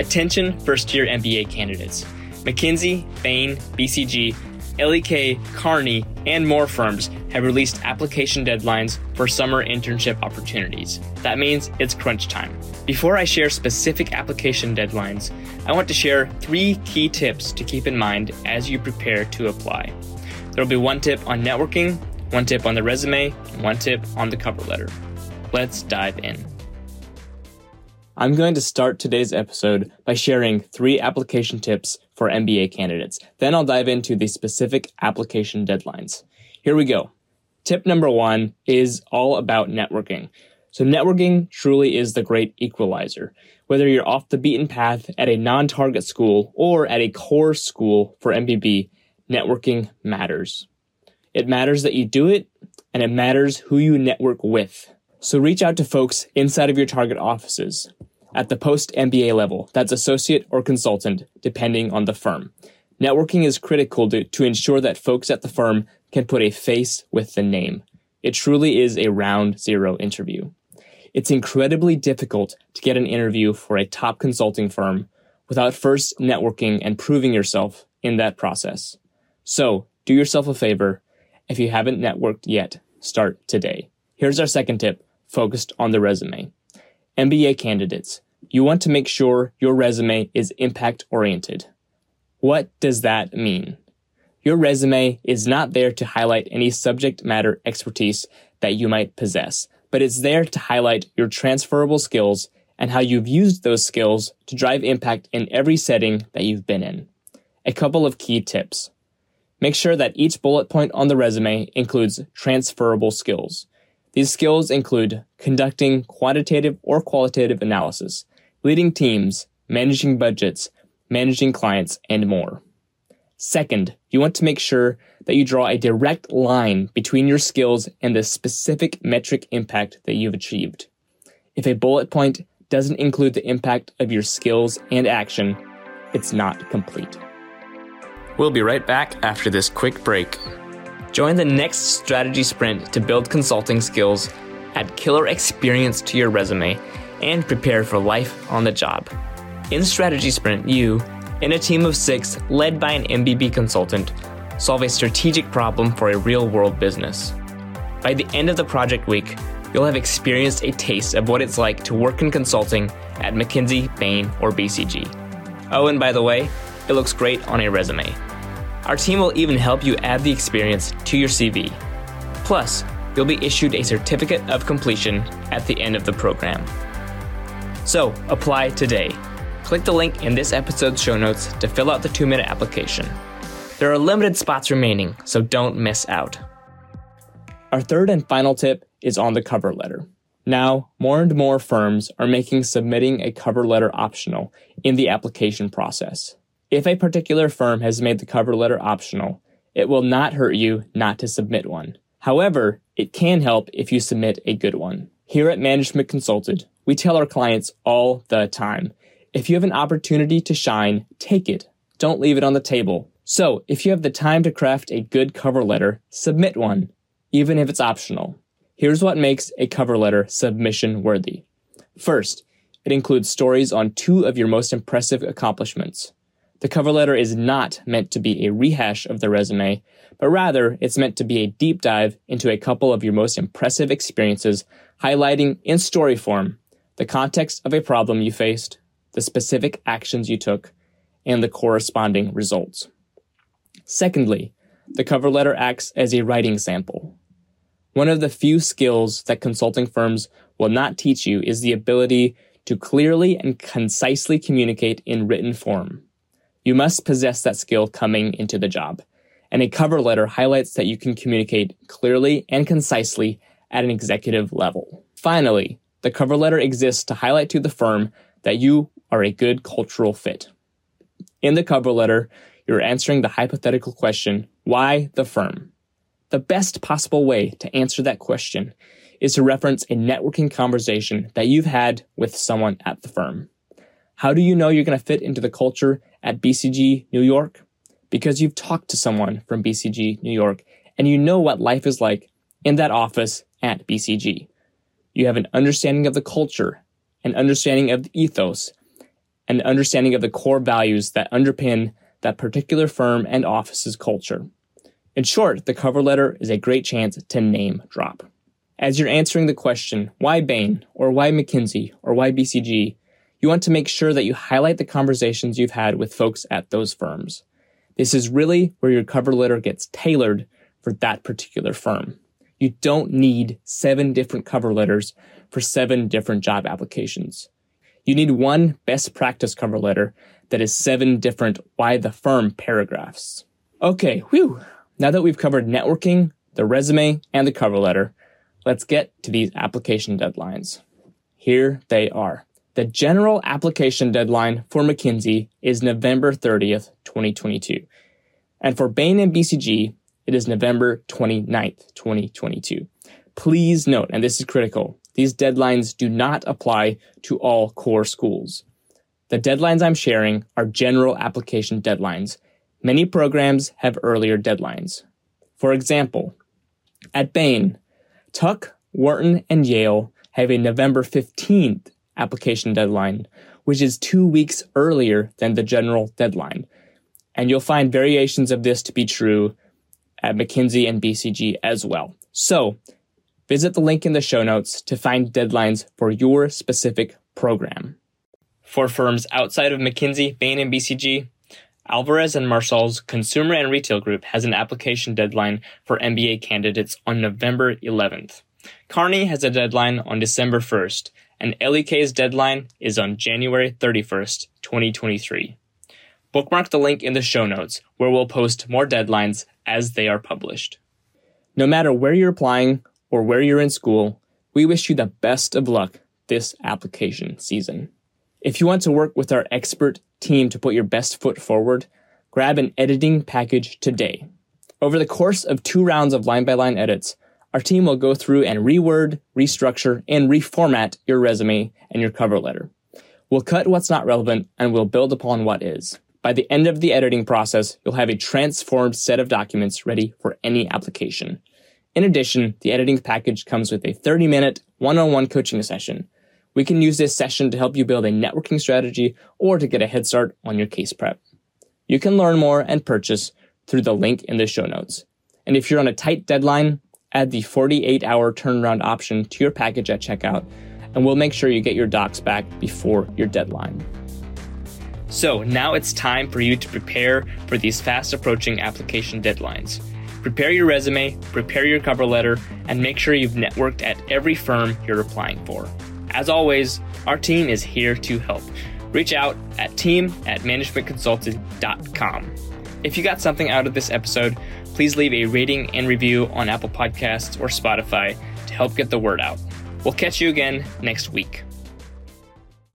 Attention first year MBA candidates. McKinsey, Bain, BCG, LEK, Kearney, and more firms have released application deadlines for summer internship opportunities. That means it's crunch time. Before I share specific application deadlines, I want to share three key tips to keep in mind as you prepare to apply. There will be one tip on networking, one tip on the resume, and one tip on the cover letter. Let's dive in. I'm going to start today's episode by sharing three application tips for MBA candidates. Then I'll dive into the specific application deadlines. Here we go. Tip number one is all about networking. So networking truly is the great equalizer. Whether you're off the beaten path at a non-target school or at a core school for MBB, networking matters. It matters that you do it and it matters who you network with. So reach out to folks inside of your target offices at the post MBA level, that's associate or consultant, depending on the firm. Networking is critical to, to ensure that folks at the firm can put a face with the name. It truly is a round zero interview. It's incredibly difficult to get an interview for a top consulting firm without first networking and proving yourself in that process. So, do yourself a favor. If you haven't networked yet, start today. Here's our second tip focused on the resume. MBA candidates, you want to make sure your resume is impact oriented. What does that mean? Your resume is not there to highlight any subject matter expertise that you might possess, but it's there to highlight your transferable skills and how you've used those skills to drive impact in every setting that you've been in. A couple of key tips. Make sure that each bullet point on the resume includes transferable skills. These skills include conducting quantitative or qualitative analysis, leading teams, managing budgets, managing clients, and more. Second, you want to make sure that you draw a direct line between your skills and the specific metric impact that you've achieved. If a bullet point doesn't include the impact of your skills and action, it's not complete. We'll be right back after this quick break. Join the next strategy sprint to build consulting skills, add killer experience to your resume, and prepare for life on the job. In Strategy Sprint, you, in a team of six led by an MBB consultant, solve a strategic problem for a real world business. By the end of the project week, you'll have experienced a taste of what it's like to work in consulting at McKinsey, Bain, or BCG. Oh, and by the way, it looks great on a resume. Our team will even help you add the experience to your CV. Plus, you'll be issued a certificate of completion at the end of the program. So, apply today. Click the link in this episode's show notes to fill out the two minute application. There are limited spots remaining, so don't miss out. Our third and final tip is on the cover letter. Now, more and more firms are making submitting a cover letter optional in the application process. If a particular firm has made the cover letter optional, it will not hurt you not to submit one. However, it can help if you submit a good one. Here at Management Consulted, we tell our clients all the time if you have an opportunity to shine, take it. Don't leave it on the table. So, if you have the time to craft a good cover letter, submit one, even if it's optional. Here's what makes a cover letter submission worthy. First, it includes stories on two of your most impressive accomplishments. The cover letter is not meant to be a rehash of the resume, but rather it's meant to be a deep dive into a couple of your most impressive experiences, highlighting in story form the context of a problem you faced, the specific actions you took, and the corresponding results. Secondly, the cover letter acts as a writing sample. One of the few skills that consulting firms will not teach you is the ability to clearly and concisely communicate in written form. You must possess that skill coming into the job. And a cover letter highlights that you can communicate clearly and concisely at an executive level. Finally, the cover letter exists to highlight to the firm that you are a good cultural fit. In the cover letter, you're answering the hypothetical question, why the firm? The best possible way to answer that question is to reference a networking conversation that you've had with someone at the firm. How do you know you're going to fit into the culture at BCG New York? Because you've talked to someone from BCG New York and you know what life is like in that office at BCG. You have an understanding of the culture, an understanding of the ethos, an understanding of the core values that underpin that particular firm and office's culture. In short, the cover letter is a great chance to name drop. As you're answering the question, why Bain, or why McKinsey, or why BCG, you want to make sure that you highlight the conversations you've had with folks at those firms. This is really where your cover letter gets tailored for that particular firm. You don't need seven different cover letters for seven different job applications. You need one best practice cover letter that is seven different why the firm paragraphs. Okay, whew. Now that we've covered networking, the resume, and the cover letter, let's get to these application deadlines. Here they are. The general application deadline for McKinsey is November 30th, 2022. And for Bain and BCG, it is November 29th, 2022. Please note, and this is critical, these deadlines do not apply to all core schools. The deadlines I'm sharing are general application deadlines. Many programs have earlier deadlines. For example, at Bain, Tuck, Wharton, and Yale have a November 15th application deadline, which is two weeks earlier than the general deadline. And you'll find variations of this to be true at McKinsey and BCG as well. So visit the link in the show notes to find deadlines for your specific program. For firms outside of McKinsey, Bain, and BCG, Alvarez and Marsal's Consumer and Retail Group has an application deadline for MBA candidates on November 11th. Kearney has a deadline on December 1st, and LEK's deadline is on January 31st, 2023. Bookmark the link in the show notes where we'll post more deadlines as they are published. No matter where you're applying or where you're in school, we wish you the best of luck this application season. If you want to work with our expert team to put your best foot forward, grab an editing package today. Over the course of two rounds of line by line edits, our team will go through and reword, restructure, and reformat your resume and your cover letter. We'll cut what's not relevant and we'll build upon what is. By the end of the editing process, you'll have a transformed set of documents ready for any application. In addition, the editing package comes with a 30 minute one on one coaching session. We can use this session to help you build a networking strategy or to get a head start on your case prep. You can learn more and purchase through the link in the show notes. And if you're on a tight deadline, add the 48 hour turnaround option to your package at checkout, and we'll make sure you get your docs back before your deadline. So now it's time for you to prepare for these fast approaching application deadlines. Prepare your resume, prepare your cover letter, and make sure you've networked at every firm you're applying for. As always, our team is here to help. Reach out at team at managementconsulted.com. If you got something out of this episode, please leave a rating and review on Apple Podcasts or Spotify to help get the word out. We'll catch you again next week.